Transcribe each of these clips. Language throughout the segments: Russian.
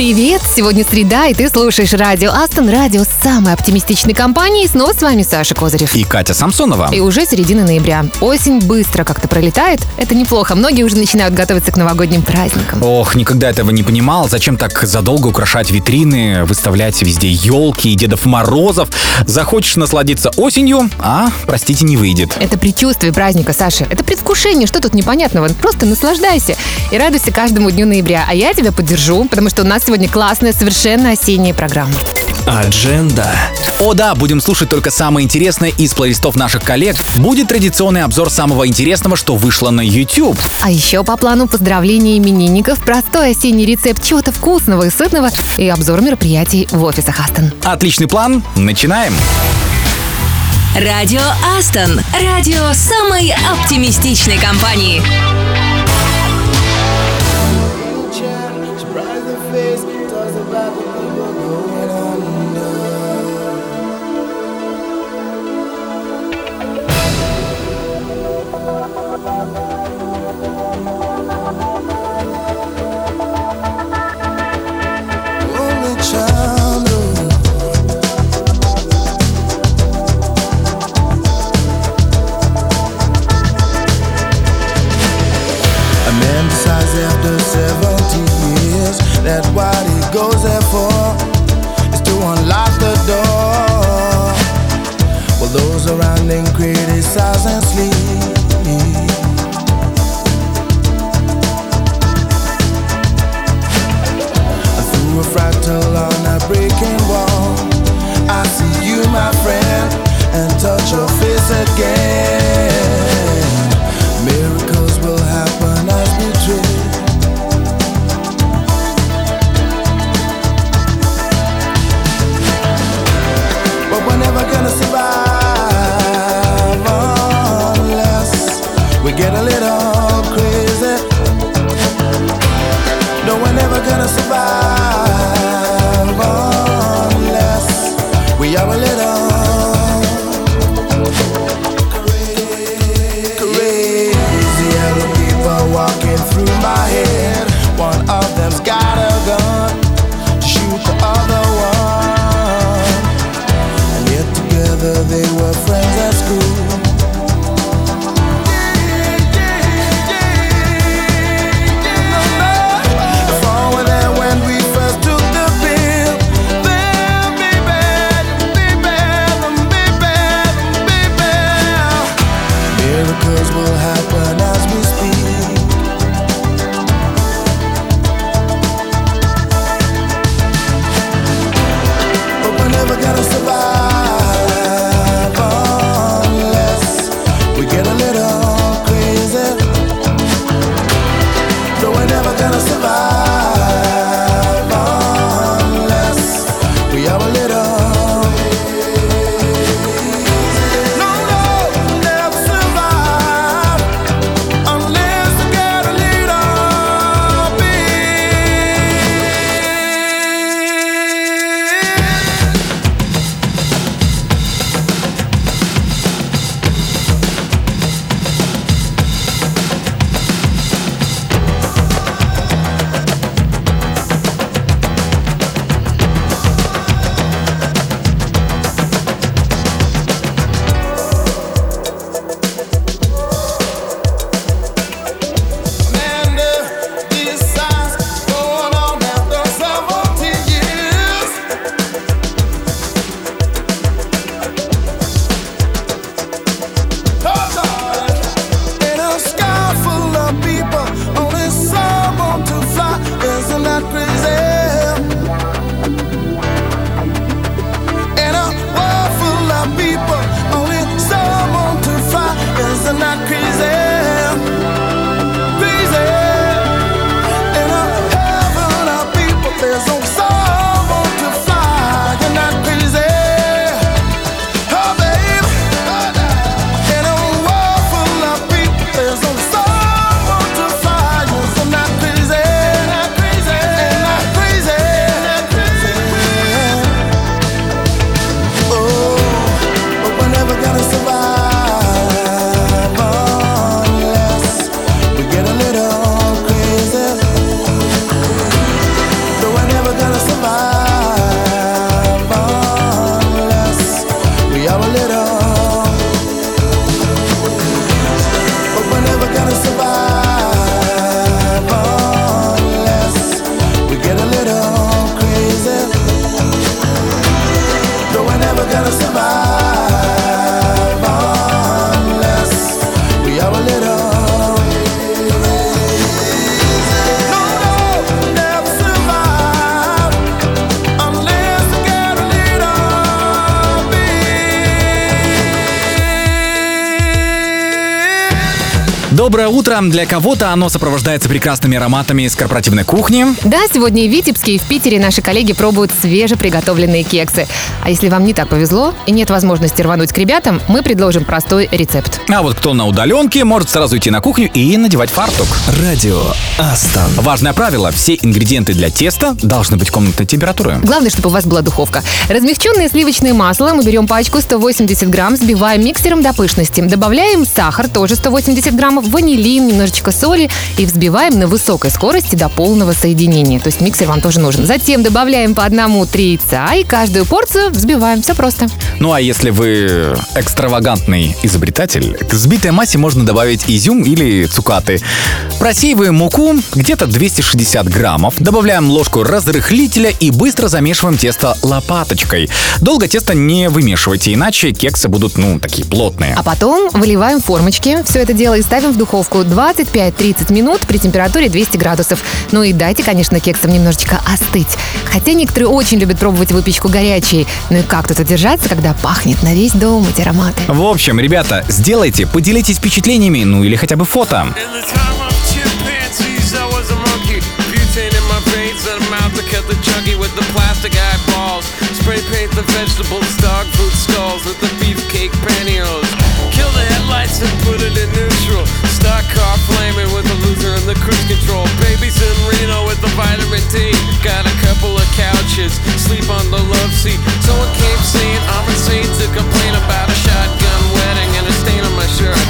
Привет! Сегодня среда, и ты слушаешь радио Астон, радио самой оптимистичной компании. И снова с вами Саша Козырев. И Катя Самсонова. И уже середина ноября. Осень быстро как-то пролетает. Это неплохо. Многие уже начинают готовиться к новогодним праздникам. Ох, никогда этого не понимал. Зачем так задолго украшать витрины, выставлять везде елки и Дедов Морозов? Захочешь насладиться осенью, а, простите, не выйдет. Это предчувствие праздника, Саша. Это предвкушение. Что тут непонятного? Просто наслаждайся и радуйся каждому дню ноября. А я тебя поддержу, потому что у нас сегодня классная, совершенно осенняя программа. Адженда. О да, будем слушать только самое интересное из плейлистов наших коллег. Будет традиционный обзор самого интересного, что вышло на YouTube. А еще по плану поздравления именинников, простой осенний рецепт чего-то вкусного и сытного и обзор мероприятий в офисах Астон. Отличный план. Начинаем. Радио Астон. Радио самой оптимистичной компании. Him criticize and sleep. Through a fractal on a breaking wall, I see you, my friend, and touch your face again. Доброе утро. Для кого-то оно сопровождается прекрасными ароматами из корпоративной кухни. Да, сегодня и в Витебске, и в Питере наши коллеги пробуют свежеприготовленные кексы. А если вам не так повезло и нет возможности рвануть к ребятам, мы предложим простой рецепт. А вот кто на удаленке, может сразу идти на кухню и надевать фартук. Радио Астон. Важное правило, все ингредиенты для теста должны быть комнатной температуры. Главное, чтобы у вас была духовка. Размягченное сливочное масло мы берем пачку 180 грамм, взбиваем миксером до пышности. Добавляем сахар, тоже 180 граммов, ванилин, немножечко соли и взбиваем на высокой скорости до полного соединения. То есть миксер вам тоже нужен. Затем добавляем по одному три яйца и каждую порцию взбиваем. Все просто. Ну а если вы экстравагантный изобретатель, к взбитой массе можно добавить изюм или цукаты. Просеиваем муку где-то 260 граммов, добавляем ложку разрыхлителя и быстро замешиваем тесто лопаточкой. Долго тесто не вымешивайте, иначе кексы будут, ну, такие плотные. А потом выливаем формочки все это дело и ставим в духовку 25-30 минут при температуре 200 градусов. Ну и дайте, конечно, кексам немножечко остыть. Хотя некоторые очень любят пробовать выпечку горячей. Ну и как тут удержаться, когда пахнет на весь дом эти ароматы? В общем, ребята, сделайте, поделитесь впечатлениями, ну или хотя бы фото. Spray paint the vegetables, dog food stalls with the beefcake pantyhose. Kill the headlights and put it in neutral. The cruise control. Babies in Reno with the vitamin D. Got a couple of couches, sleep on the love seat. Someone came saying I'm insane to complain about a shotgun wedding and a stain on my shirt.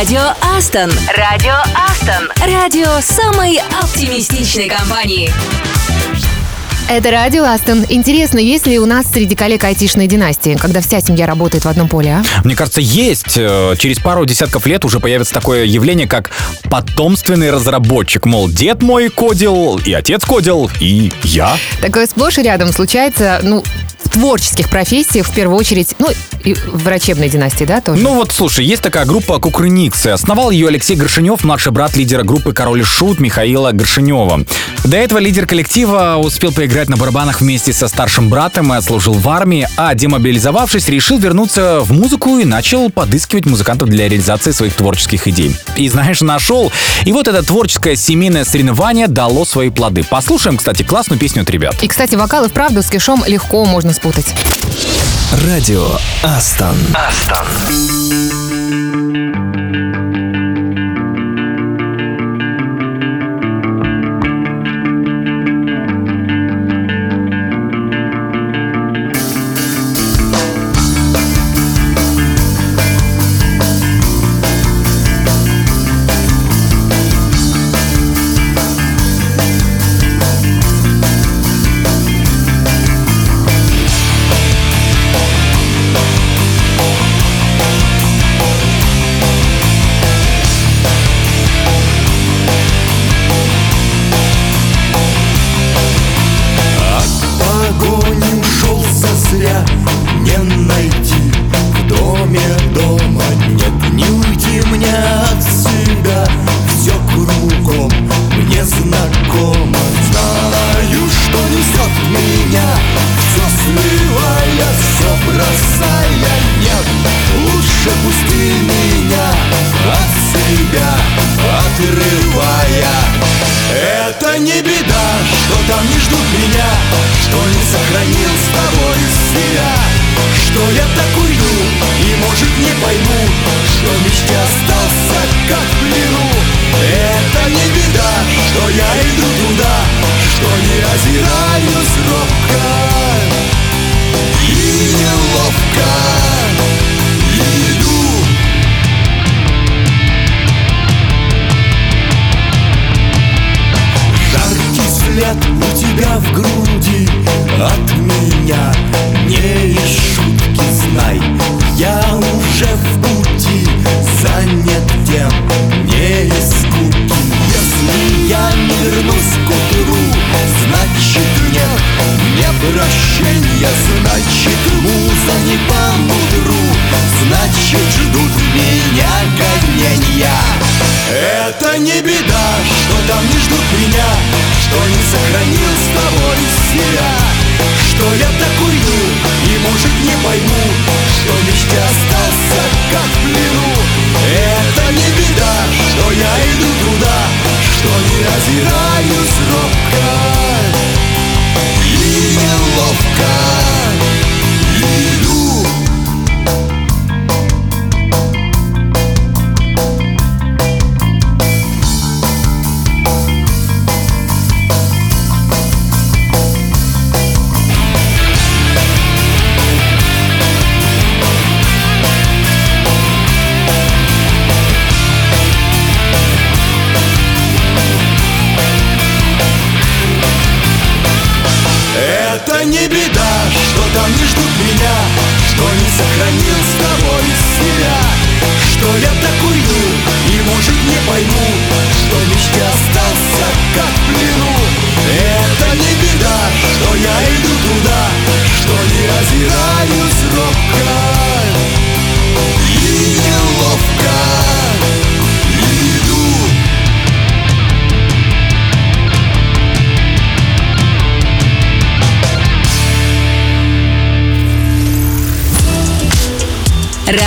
Радио Астон. Радио Астон. Радио самой оптимистичной компании. Это радио Астон. Интересно, есть ли у нас среди коллег айтишной династии, когда вся семья работает в одном поле, а? Мне кажется, есть. Э, Через пару десятков лет уже появится такое явление, как потомственный разработчик. Мол, дед мой кодил, и отец кодил, и я. Такое сплошь и рядом случается, ну, творческих профессиях в первую очередь, ну, и врачебной династии, да, тоже? Ну вот, слушай, есть такая группа Кукрыниксы. Основал ее Алексей Горшинев, младший брат лидера группы Король и Шут Михаила Горшинева. До этого лидер коллектива успел поиграть на барабанах вместе со старшим братом и отслужил в армии, а демобилизовавшись, решил вернуться в музыку и начал подыскивать музыкантов для реализации своих творческих идей. И знаешь, нашел. И вот это творческое семейное соревнование дало свои плоды. Послушаем, кстати, классную песню от ребят. И, кстати, вокал и вправду с кишом легко можно спутать. Радио Астон. Погоню не вернусь к утру Значит нет. Мне прощения Значит муза не по мудру Значит ждут меня гонения. Это не беда, что там не ждут меня Что не сохранил с тобой себя. Что я так уйду и может не пойму Что мечте остался как в плену. Это не беда, что я иду туда Что не озираюсь робко. И неловко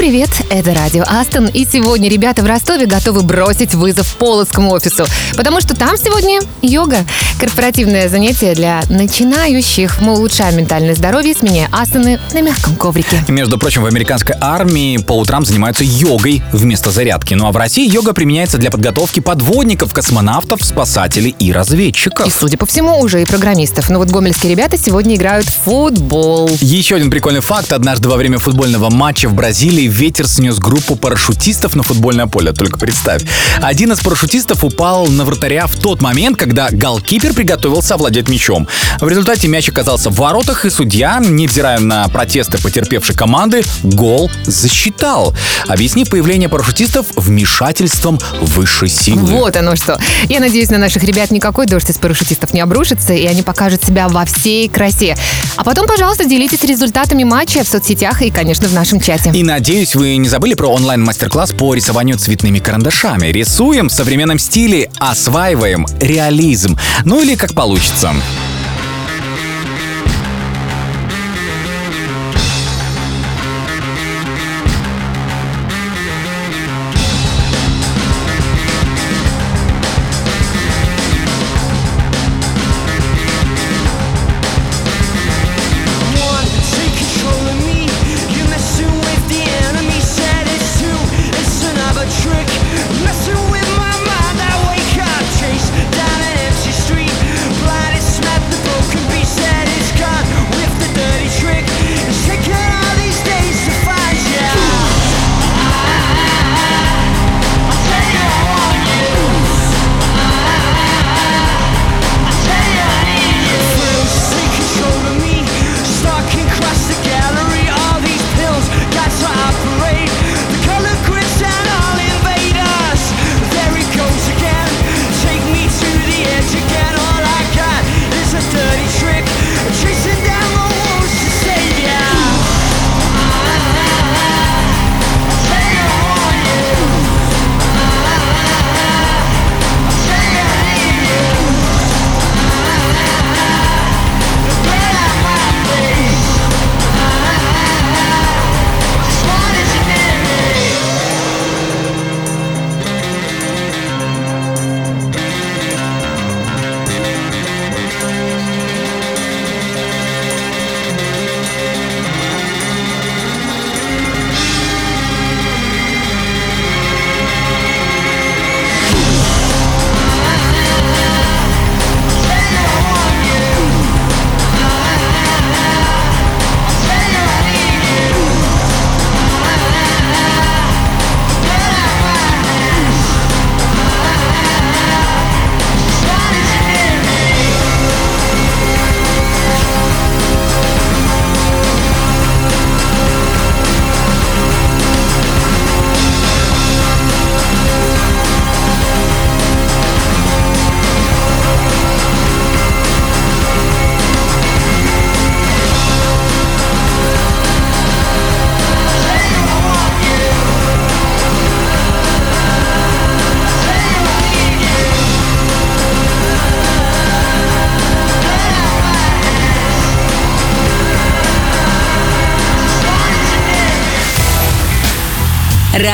привет, это Радио Астон, и сегодня ребята в Ростове готовы бросить вызов Полоцкому офису, потому что там сегодня йога. Корпоративное занятие для начинающих. Мы улучшаем ментальное здоровье, сменяя асаны на мягком коврике. Между прочим, в американской армии по утрам занимаются йогой вместо зарядки. Ну а в России йога применяется для подготовки подводников, космонавтов, спасателей и разведчиков. И, судя по всему, уже и программистов. Но вот гомельские ребята сегодня играют в футбол. Еще один прикольный факт. Однажды во время футбольного матча в Бразилии или ветер снес группу парашютистов на футбольное поле. Только представь. Один из парашютистов упал на вратаря в тот момент, когда голкипер приготовился овладеть мячом. В результате мяч оказался в воротах, и судья, невзирая на протесты потерпевшей команды, гол засчитал, объяснив появление парашютистов вмешательством высшей силы. Вот оно что. Я надеюсь, на наших ребят никакой дождь из парашютистов не обрушится, и они покажут себя во всей красе. А потом, пожалуйста, делитесь результатами матча в соцсетях и, конечно, в нашем чате. И надеюсь, вы не забыли про онлайн-мастер-класс по рисованию цветными карандашами. Рисуем в современном стиле, осваиваем реализм. Ну или как получится.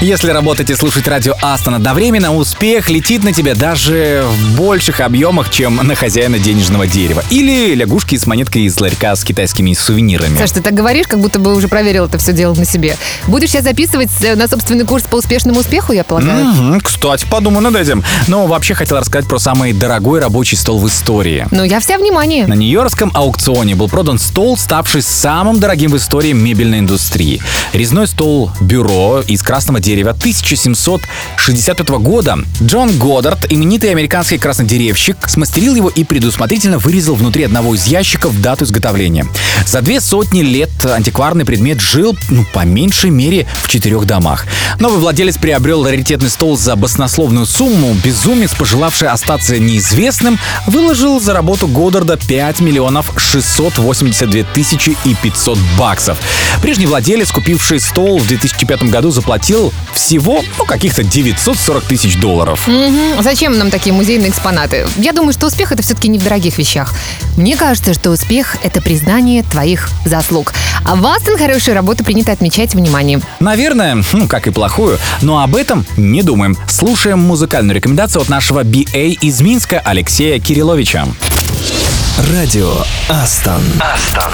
Если работать и слушать радио Астон одновременно, успех летит на тебя даже в больших объемах, чем на хозяина денежного дерева. Или лягушки с монеткой из ларька с китайскими сувенирами. Саш, ты так говоришь, как будто бы уже проверил это все дело на себе. Будешь сейчас записывать э, на собственный курс по успешному успеху, я полагаю? Мгм, кстати, подумай над этим. Но вообще хотел рассказать про самый дорогой рабочий стол в истории. Ну, я вся внимание. На Нью-Йоркском аукционе был продан стол, ставший самым дорогим в истории мебельной индустрии. Резной стол бюро из красного дерева 1765 года. Джон Годдард, именитый американский краснодеревщик, смастерил его и предусмотрительно вырезал внутри одного из ящиков дату изготовления. За две сотни лет антикварный предмет жил, ну, по меньшей мере, в четырех домах. Новый владелец приобрел раритетный стол за баснословную сумму. Безумец, пожелавший остаться неизвестным, выложил за работу Годдарда 5 миллионов 682 тысячи и 500 баксов. Прежний владелец, купивший стол в 2005 году, заплатил всего, ну, каких-то 940 тысяч долларов. Мгм. Зачем нам такие музейные экспонаты? Я думаю, что успех это все-таки не в дорогих вещах. Мне кажется, что успех это признание твоих заслуг. А в Астон хорошую работу принято отмечать вниманием. Наверное, ну, как и плохую, но об этом не думаем. Слушаем музыкальную рекомендацию от нашего BA из Минска Алексея Кирилловича. Радио Астон. Астон.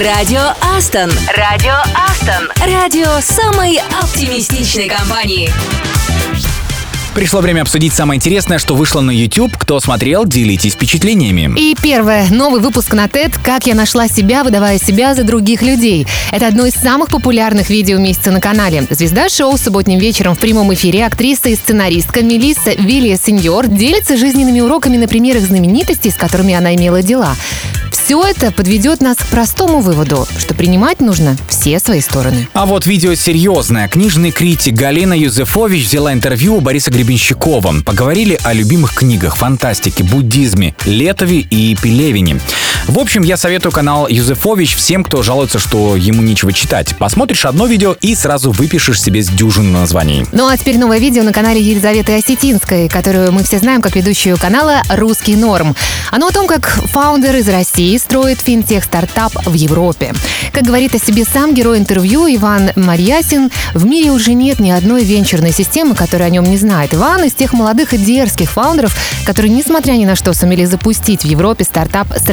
Радио Астон. Радио Астон. Радио самой оптимистичной компании. Пришло время обсудить самое интересное, что вышло на YouTube. Кто смотрел, делитесь впечатлениями. И первое. Новый выпуск на TED «Как я нашла себя, выдавая себя за других людей». Это одно из самых популярных видео месяца на канале. Звезда шоу субботним вечером в прямом эфире актриса и сценаристка Мелисса Вилья Сеньор делится жизненными уроками на примерах знаменитостей, с которыми она имела дела. Все это подведет нас к простому выводу, что принимать нужно все свои стороны. А вот видео серьезное. Книжный критик Галина Юзефович взяла интервью у Бориса Гребенщикова. Поговорили о любимых книгах, фантастике, буддизме, Летове и Пелевине. В общем, я советую канал Юзефович всем, кто жалуется, что ему нечего читать. Посмотришь одно видео и сразу выпишешь себе с дюжину названий. Ну а теперь новое видео на канале Елизаветы Осетинской, которую мы все знаем как ведущую канала «Русский норм». Оно о том, как founder из России строит финтех-стартап в Европе. Как говорит о себе сам герой интервью Иван Марьясин, в мире уже нет ни одной венчурной системы, которая о нем не знает. Иван из тех молодых и дерзких founder ов, которые, несмотря ни на что, сумели запустить в Европе стартап с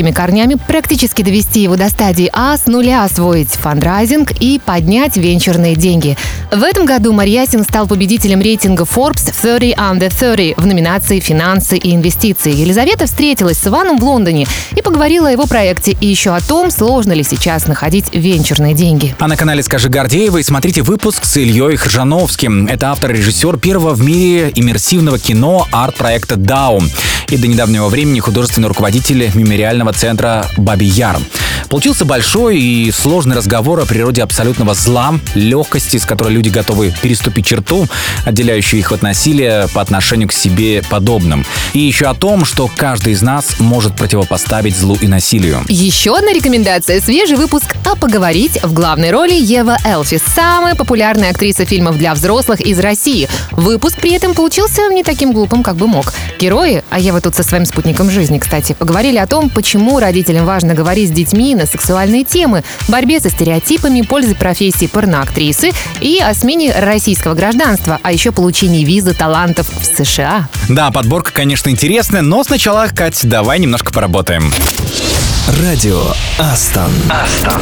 российскими корнями, практически довести его до стадии А, с нуля освоить фандрайзинг и поднять венчурные деньги. В этом году Марьясин стал победителем рейтинга Forbes 30 Under 30 в номинации «Финансы и инвестиции». Елизавета встретилась с Иваном в Лондоне и поговорила о его проекте и еще о том, сложно ли сейчас находить венчурные деньги. А на канале «Скажи Гордеевой» смотрите выпуск с Ильей Хржановским. Это автор-режиссер первого в мире иммерсивного кино арт-проекта «Дау» и до недавнего времени художественный руководитель мемориального центра «Бабий Яр». Получился большой и сложный разговор о природе абсолютного зла, легкости, с которой люди готовы переступить черту, отделяющую их от насилия по отношению к себе подобным. И еще о том, что каждый из нас может противопоставить злу и насилию. Еще одна рекомендация – свежий выпуск «А поговорить» в главной роли Ева Элфис, самая популярная актриса фильмов для взрослых из России. Выпуск при этом получился не таким глупым, как бы мог. Герои, а Ева тут со своим спутником жизни, кстати, поговорили о том, почему родителям важно говорить с детьми на сексуальные темы, борьбе со стереотипами, пользе профессии порноактрисы и о смене российского гражданства, а еще получении визы талантов в США. Да, подборка, конечно, интересная, но сначала, Кать, давай немножко поработаем. Радио Астон. Астон.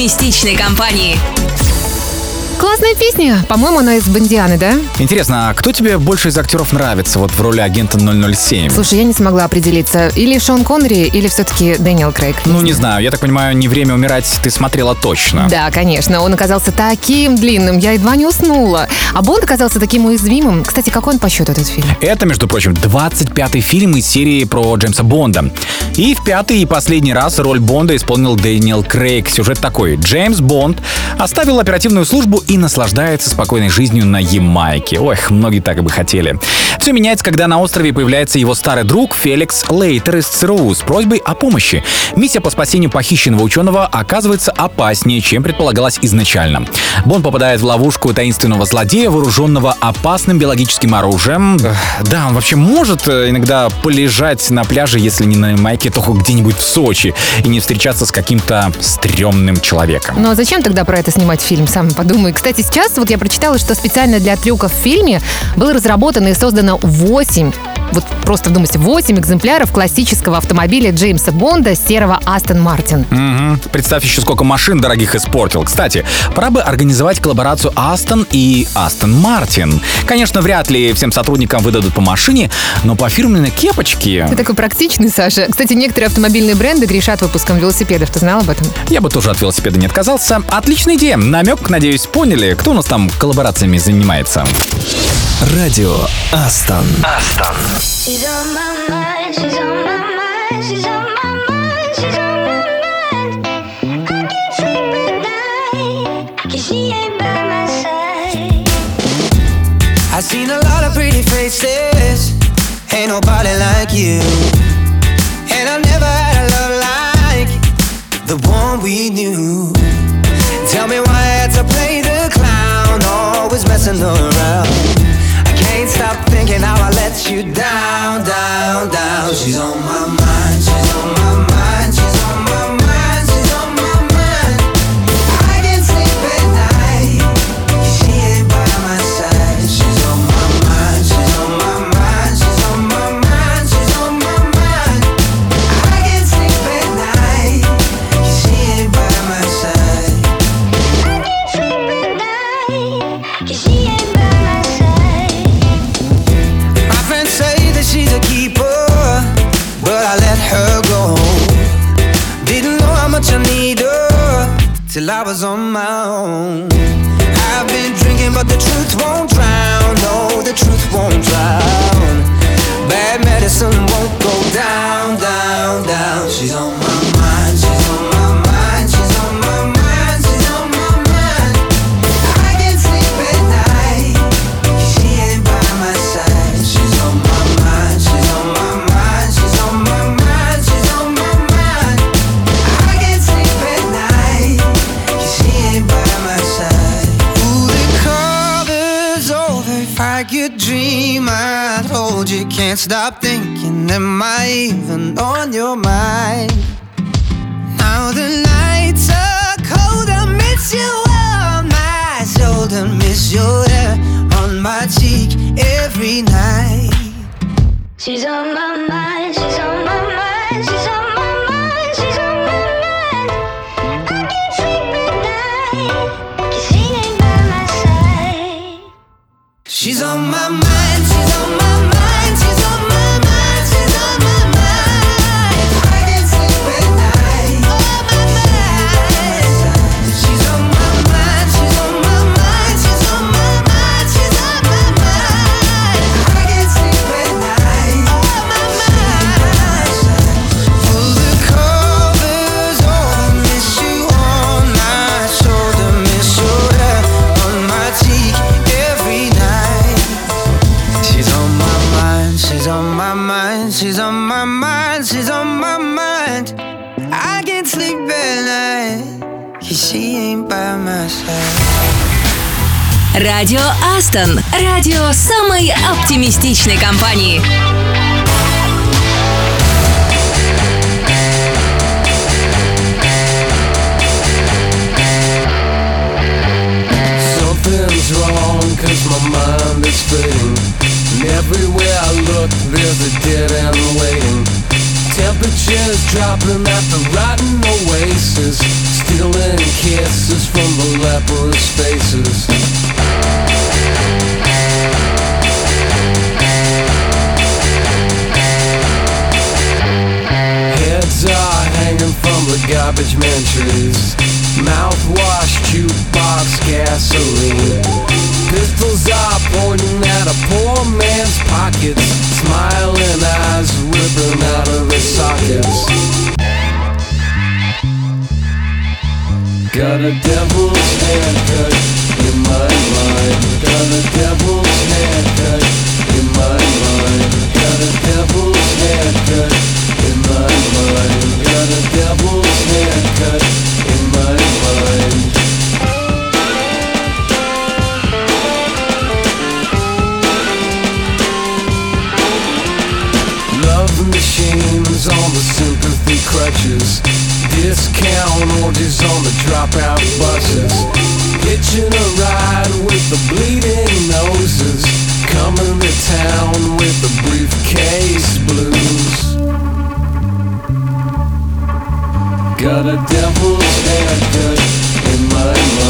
Оптимистичной компании. Классная песня. По-моему, она из Бондианы, да? Интересно, а кто тебе больше из актеров нравится вот в роли агента 007? Слушай, я не смогла определиться. Или Шон Коннери, или все-таки Дэниел Крейг. Ну, не знаю, я так понимаю, «Не время умирать» ты смотрела точно. Да, конечно. Он оказался таким длинным, я едва не уснула. А Бонд оказался таким уязвимым. Кстати, какой он по счету этот фильм? Это, между прочим, 25-й фильм из серии про Джеймса Бонда. И в пятый и последний раз роль Бонда исполнил Дэниел Крейг. Сюжет такой. Джеймс Бонд оставил оперативную службу и наслаждается спокойной жизнью на Ямайке. Ох, многие так бы хотели. Все меняется, когда на острове появляется его старый друг Феликс Лейтер из ЦРУ с просьбой о помощи. Миссия по спасению похищенного ученого оказывается опаснее, чем предполагалось изначально. Бонд попадает в ловушку таинственного злодея, вооруженного опасным биологическим оружием. Да, он вообще может э, иногда полежать на пляже, если не на Ямайке, то хоть где-нибудь в Сочи, и не встречаться с каким-то стрёмным человеком. Ну а зачем тогда про это снимать фильм, сам подумай. Кстати, сейчас вот я прочитала, что специально для трюков в фильме было разработано и создано 8 вот просто вдумайся, 8 экземпляров классического автомобиля Джеймса Бонда серого Астон Мартин. Мгм. Представь еще сколько машин дорогих испортил. Кстати, пора бы организовать коллаборацию Астон и Астон Мартин. Конечно, вряд ли всем сотрудникам выдадут по машине, но по фирменной кепочке Ты такой практичный, Саша. Кстати, некоторые автомобильные бренды грешат выпуском велосипедов. Ты знал об этом? я бы тоже от велосипеда не отказался. Отличная идея. Намек, надеюсь, поняли, кто у нас там коллаборациями занимается. Радио Астон. Aston. Aston. She's on my mind, she's on my mind, she's on my mind, she's on my mind. I can't sleep at night, cause she ain't by my side. I've seen a lot of pretty faces, ain't nobody like you. And I never had a love like the one we knew. Tell me why I had to play the clown, always messing around you down, down, down. She's on my mind, I was on she's on my mind, she's on my mind, she's on my mind. I can't sleep at night, cause she ain't by my side. Радио Астон. Радио самой оптимистичной компании. Something's wrong cause my mind is fading Everywhere I look there's a dead end waiting Temperatures dropping at the rotten oasis, stealing kisses from the leprous faces. Heads are hanging from the garbage man trees. Mouthwash, jukebox, gasoline. Pistols are pointing at a poor man's pockets. Smiling eyes ripping out of their sockets. Got a devil's haircut in my mind. Got a devil's haircut in my mind. Got a devil's haircut in my mind. Got a devil's haircut sympathy. Discount orgies on the dropout buses. Hitching a ride with the bleeding noses. Coming to town with the briefcase blues. Got a devil's haircut in my mind.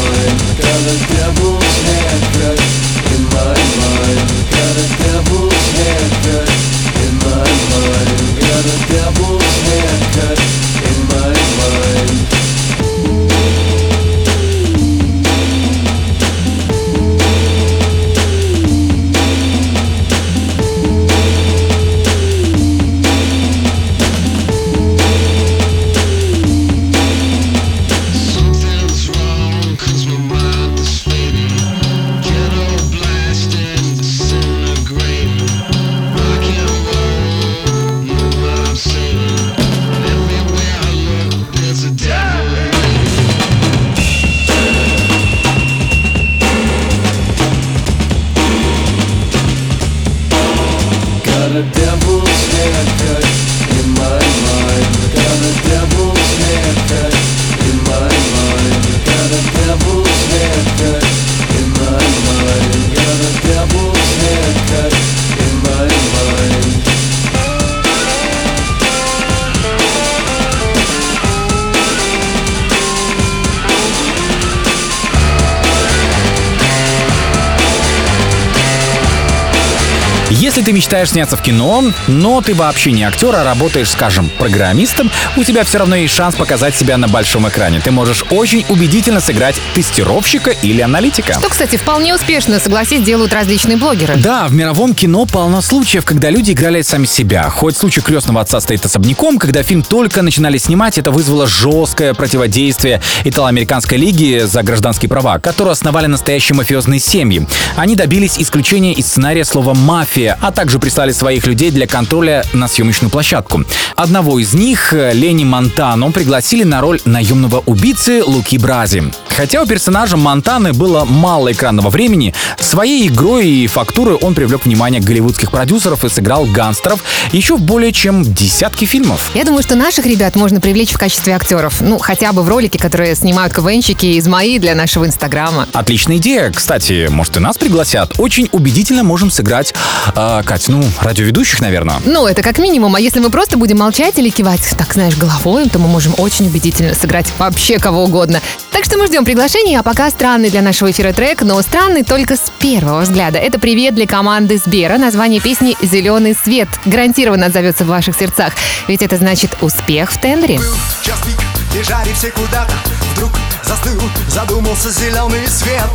Мечтаешь сняться в кино, но ты вообще не актер, а работаешь, скажем, программистом, у тебя все равно есть шанс показать себя на большом экране. Ты можешь очень убедительно сыграть тестировщика или аналитика. Что, кстати, вполне успешно, согласись, делают различные блогеры. Да, в мировом кино полно случаев, когда люди играли сами себя. Хоть случай крестного отца стоит особняком, когда фильм только начинали снимать, это вызвало жесткое противодействие итало-американской лиги за гражданские права, которую основали настоящие мафиозные семьи. Они добились исключения из сценария слова «мафия», а также прислали своих людей для контроля на съемочную площадку. Одного из них, э, Лени Монтану, пригласили на роль наемного убийцы Луки Брази. Хотя у персонажа Монтаны было мало экранного времени, своей игрой и фактурой он привлек внимание голливудских продюсеров и сыграл гангстеров еще в более чем десятке фильмов. Я думаю, что наших ребят можно привлечь в качестве актеров. Ну, хотя бы в ролике, которые снимают КВНщики из МАИ для нашего Инстаграма. Отличная идея. Кстати, может и нас пригласят. Очень убедительно можем сыграть, э, Кать, ну, радиоведущих, наверное. Ну, это как минимум. А если мы просто будем молчать или кивать, так знаешь, головой, то мы можем очень убедительно сыграть вообще кого угодно. Так что мы ждем приглашения, а пока странный для нашего эфира трек, но странный только с первого взгляда. Это привет для команды Сбера. Название песни «Зеленый свет». Гарантированно отзовется в ваших сердцах. Ведь это значит успех в тендере. Час пик, бежали все куда-то Вдруг застыл, задумался зеленый свет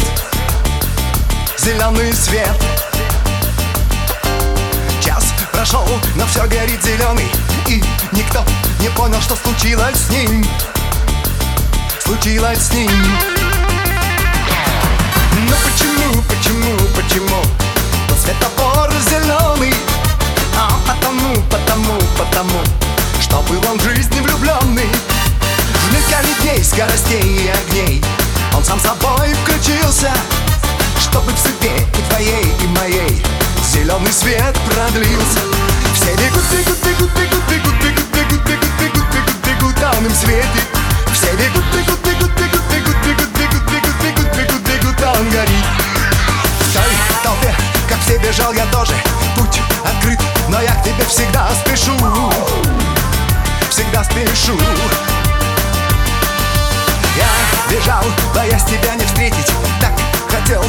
Зеленый свет Прошел, но все горит зеленый И никто не понял, что случилось с ним. Случилось с ним. Ну почему, почему, почему Тот светофор зеленый А потому, потому, потому Что был он в жизни влюбленный В мелькали дней, скоростей и огней Он сам собой включился Чтобы в судьбе и твоей, и моей зеленый свет продлился Все бегут, бегут, бегут, бегут, бегут, бегут, бегут, бегут, бегут, бегут, бегут, а он им светит Все бегут, бегут, бегут, бегут, бегут, бегут, бегут, бегут, бегут, бегут, бегут, а он горит В той толпе, как все бежал я тоже, путь открыт, но я к тебе всегда спешу Всегда спешу Я бежал, боясь тебя не встретить, так хотел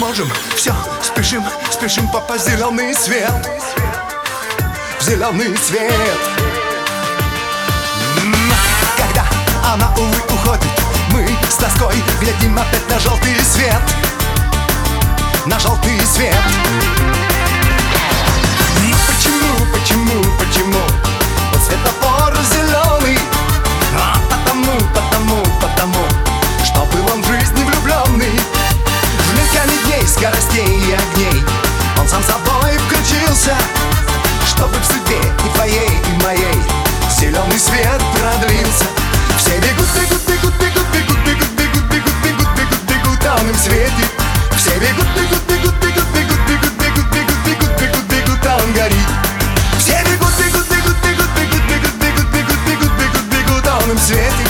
можем Все, спешим, спешим попасть в зеленый свет. В зеленый свет. Когда она, увы, уходит Мы с тоской глядим опять на желтый свет. На желтый свет. Почему, почему, почему? Вот светофор зеленый скоростей и огней Он сам собой включился Чтобы в судьбе и твоей, и моей Зеленый свет продлился Все бегут, бегут, бегут, бегут, бегут, бегут, бегут, бегут, бегут, бегут, бегут, а он им светит Все бегут, бегут, бегут, бегут, бегут, бегут, бегут, бегут, бегут, бегут, бегут, а он горит Все бегут, бегут, бегут, бегут, бегут, бегут, бегут, бегут, бегут, бегут, а он им светит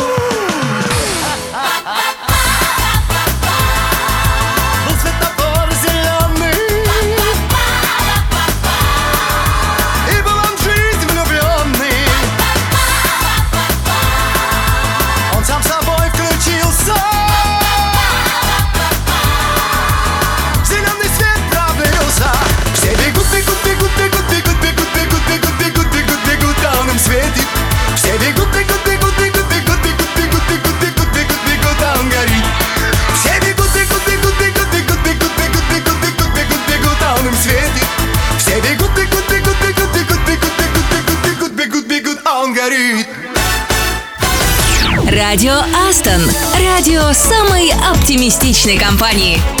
отличной компании.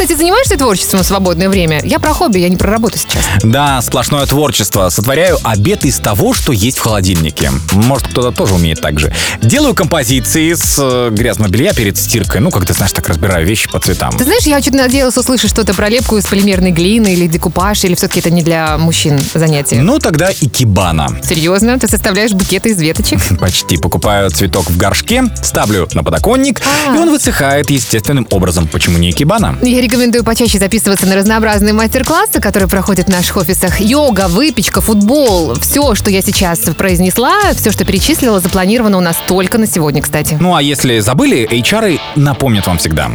Кстати, занимаешься творчеством в свободное время? Я про хобби, я не про работу сейчас. Да, сплошное творчество. Сотворяю обед из того, что есть в холодильнике. Может, кто-то тоже умеет так же. Делаю композиции с э, грязного белья перед стиркой. Ну, как ты знаешь, так разбираю вещи по цветам. Ты знаешь, я чуть надеялась услышать что-то про лепку из полимерной глины или декупаж, или все-таки это не для мужчин занятие. Ну, тогда и кибана. Серьезно? Ты составляешь букеты из веточек? Почти покупаю цветок в горшке, ставлю на подоконник, А. и он высыхает естественным образом. Почему не икебана? Я рекомендую почаще записываться на разнообразные мастер-классы, которые проходят в наших офисах. Йога, выпечка, футбол. Все, что я сейчас произнесла, все, что перечислила, запланировано у нас только на сегодня, кстати. Ну а если забыли, HR напомнят вам всегда.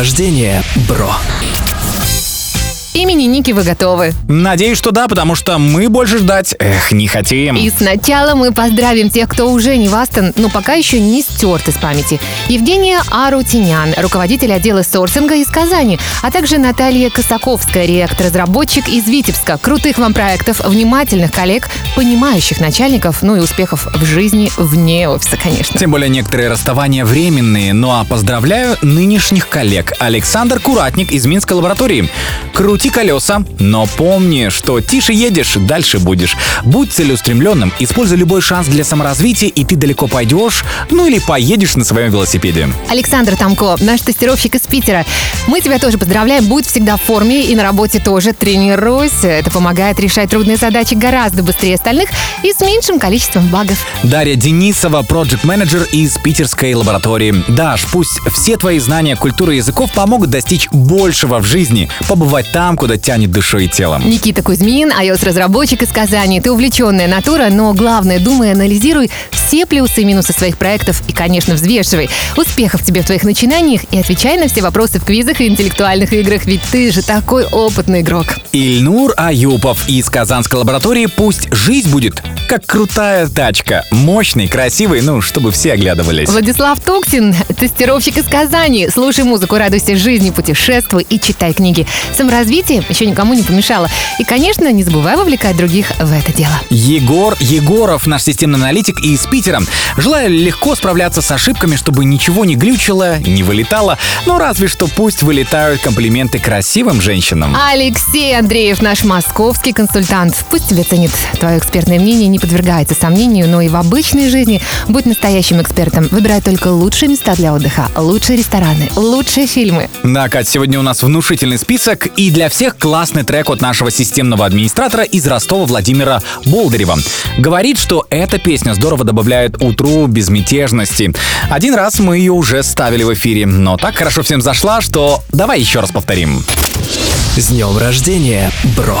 Рождения, бро! Именинники вы готовы. Надеюсь, что да, потому что мы больше ждать, эх, не хотим. И сначала мы поздравим тех, кто уже не в Астон, но пока еще не стерт из памяти. Евгения Арутинян, руководитель отдела сорсинга из Казани, а также Наталья Косаковская, реактор-разработчик из Витебска. Крутых вам проектов, внимательных коллег, понимающих начальников, ну и успехов в жизни вне офиса, конечно. Тем более некоторые расставания временные. Ну а поздравляю нынешних коллег. Александр Куратник из Минской лаборатории. Крути колеса, но помни, что тише едешь, дальше будешь. Будь целеустремленным, используй любой шанс для саморазвития, и ты далеко пойдешь, ну или поедешь на своем велосипеде. Александр Тамко, наш тестировщик из Питера. Мы тебя тоже поздравляем. Будь всегда в форме и на работе тоже тренируйся. Это помогает решать трудные задачи гораздо быстрее остальных и с меньшим количеством багов. Дарья Денисова, проект менеджер из питерской лаборатории. Даш, пусть все твои знания культуры языков помогут достичь большего в жизни, побывать там, куда тянет душой и телом. Никита Кузьмин, iOS-разработчик из Казани. Ты увлеченная натура, но главное, думай анализируй все плюсы и минусы своих проектов и, конечно, взвешивай. Успехов тебе в твоих начинаниях и отвечай на все вопросы в квизах и интеллектуальных играх, ведь ты же такой опытный игрок. Ильнур Аюпов из Казанской лаборатории. Пусть жизнь будет как крутая тачка. Мощный, красивый, ну, чтобы все оглядывались. Владислав Туксин, тестировщик из Казани. Слушай музыку, радуйся жизни, путешествуй и читай книги. Саморазвитие еще никому не помешало. И, конечно, не забывай вовлекать других в это дело. Егор Егоров, наш системный аналитик из Питера. Желаю легко справляться с ошибками, чтобы ничего не глючило, не вылетало. Ну, разве что пусть вылетают комплименты красивым женщинам. Алексей Андреев, наш московский консультант. Пусть тебе ценит твое экспертное мнение, не подвергается сомнению, но и в обычной жизни будь настоящим экспертом. Выбирай только лучшие места для отдыха, лучшие рестораны, лучшие фильмы. Да, Кать, сегодня у нас внушительный список и для всех классный трек от нашего системного администратора из Ростова Владимира Болдырева. Говорит, что эта песня здорово добавляет утру безмятежности. Один раз мы ее уже ставили в эфире, но так хорошо всем зашла, что давай еще раз повторим. С днем рождения, бро!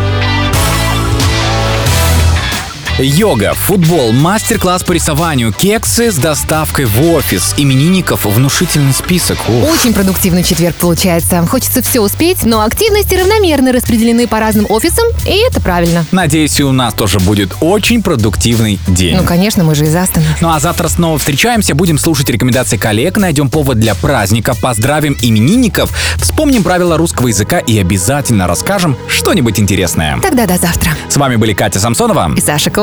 Йога, футбол, мастер-класс по рисованию, кексы с доставкой в офис, именинников внушительный список. Ух. Очень продуктивный четверг получается. Хочется все успеть, но активности равномерно распределены по разным офисам, и это правильно. Надеюсь, и у нас тоже будет очень продуктивный день. Ну, конечно, мы же из Астона. Ну а завтра снова встречаемся, будем слушать рекомендации коллег, найдем повод для праздника, поздравим именинников, вспомним правила русского языка и обязательно расскажем что-нибудь интересное. Тогда до завтра. С вами были Катя Самсонова. И Саша